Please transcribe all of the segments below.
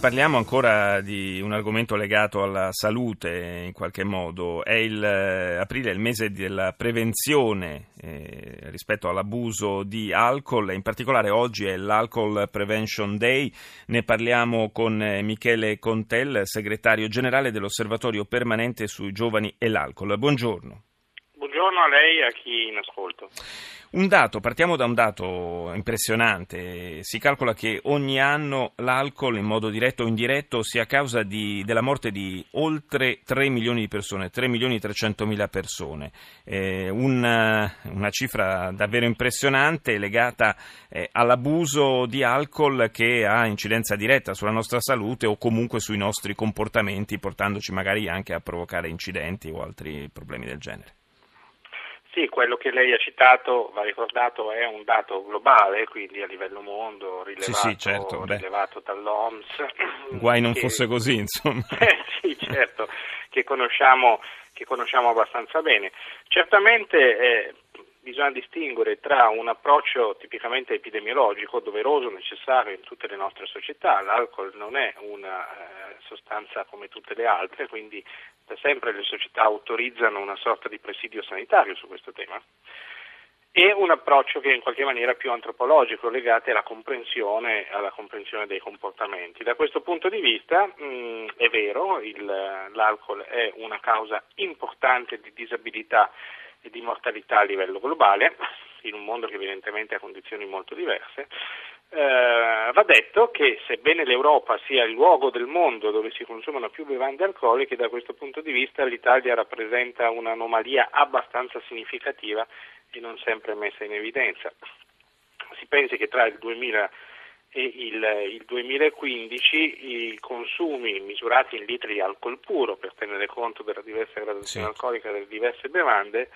Parliamo ancora di un argomento legato alla salute in qualche modo. È il eh, aprile il mese della prevenzione eh, rispetto all'abuso di alcol, in particolare oggi è l'Alcohol Prevention Day. Ne parliamo con eh, Michele Contel, segretario generale dell'Osservatorio permanente sui giovani e l'alcol. Buongiorno. Lei e a chi in ascolto. Un dato, partiamo da un dato impressionante, si calcola che ogni anno l'alcol in modo diretto o indiretto sia causa di, della morte di oltre 3 milioni di persone, 3 milioni e 300 mila persone, eh, una, una, cifra davvero impressionante legata eh, all'abuso di alcol che ha incidenza diretta sulla nostra salute o comunque sui nostri comportamenti portandoci magari anche a provocare incidenti o altri problemi del genere. Sì, quello che lei ha citato, va ricordato, è un dato globale, quindi a livello mondo, rilevato, sì, sì, certo, rilevato dall'OMS. Guai non che, fosse così, insomma. Eh, sì, certo, che conosciamo, che conosciamo abbastanza bene. Certamente eh, bisogna distinguere tra un approccio tipicamente epidemiologico, doveroso, necessario in tutte le nostre società, l'alcol non è una eh, sostanza come tutte le altre, quindi da sempre le società autorizzano una sorta di presidio sanitario su questo tema, e un approccio che è in qualche maniera più antropologico, legato alla comprensione, alla comprensione dei comportamenti. Da questo punto di vista mh, è vero, il, l'alcol è una causa importante di disabilità e di mortalità a livello globale, in un mondo che evidentemente ha condizioni molto diverse, eh, va detto che sebbene l'Europa sia il luogo del mondo dove si consumano più bevande alcoliche, da questo punto di vista l'Italia rappresenta un'anomalia abbastanza significativa e non sempre messa in evidenza. Si pensi che tra il 2000 e il, il 2015 i consumi misurati in litri di alcol puro per tenere conto della diversa gradazione sì. alcolica delle diverse bevande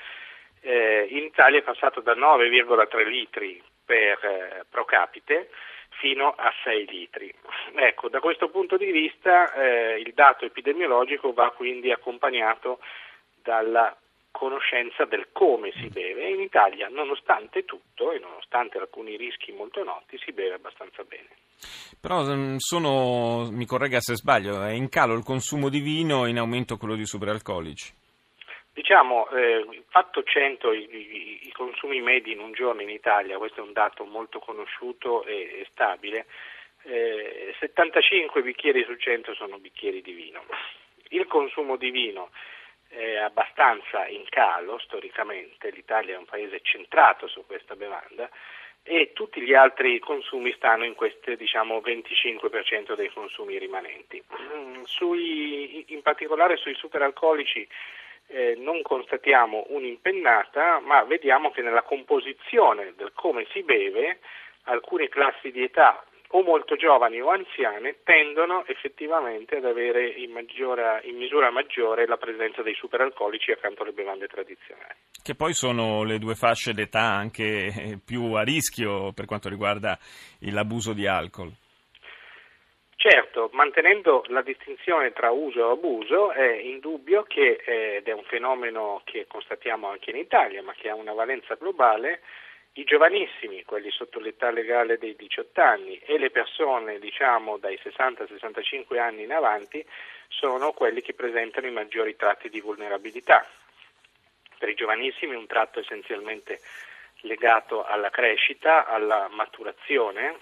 eh, in Italia è passato da 9,3 litri per eh, pro capite fino a 6 litri. Ecco, da questo punto di vista eh, il dato epidemiologico va quindi accompagnato dalla conoscenza del come si beve. In Italia, nonostante tutto e nonostante alcuni rischi molto noti, si beve abbastanza bene. Però mm, sono, mi corregga se sbaglio, è in calo il consumo di vino e in aumento quello di superalcolici. Diciamo, eh, fatto 100 i, i, i, consumi medi in un giorno in Italia, questo è un dato molto conosciuto e, e stabile, eh, 75 bicchieri su 100 sono bicchieri di vino. Il consumo di vino è abbastanza in calo storicamente, l'Italia è un paese centrato su questa bevanda e tutti gli altri consumi stanno in questo diciamo, 25% dei consumi rimanenti. Mm, sui, in particolare sui superalcolici eh, non constatiamo un'impennata, ma vediamo che nella composizione del come si beve alcune classi di età o molto giovani o anziane tendono effettivamente ad avere in, maggiore, in, misura maggiore la presenza dei superalcolici accanto alle bevande tradizionali. Che poi sono le due fasce d'età anche eh, più a rischio per quanto riguarda l'abuso di alcol. Certo, mantenendo la distinzione tra uso e abuso, è indubbio che, eh, ed è un fenomeno che constatiamo anche in Italia, ma che ha una valenza globale, i giovanissimi, quelli sotto l'età legale dei 18 anni, e le persone diciamo dai 60-65 anni in avanti sono quelli che presentano i maggiori tratti di vulnerabilità. Per i giovanissimi un tratto essenzialmente legato alla crescita, alla maturazione,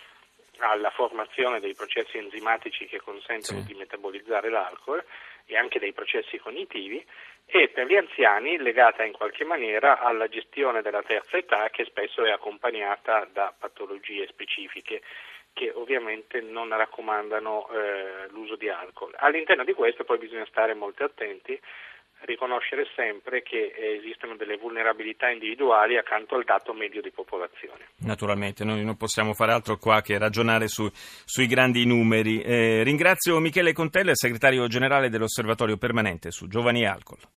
alla formazione dei processi enzimatici che consentono sì. di metabolizzare l'alcol e anche dei processi cognitivi e per gli anziani legata in qualche maniera alla gestione della terza età che spesso è accompagnata da patologie specifiche che ovviamente non raccomandano eh, l'uso di alcol. All'interno di questo poi bisogna stare molto attenti riconoscere sempre che esistono delle vulnerabilità individuali accanto al dato medio di popolazione. Naturalmente, noi non possiamo fare altro qua che ragionare su, sui grandi numeri. Eh, ringrazio Michele Contelle, segretario generale dell'Osservatorio permanente su giovani e alcol.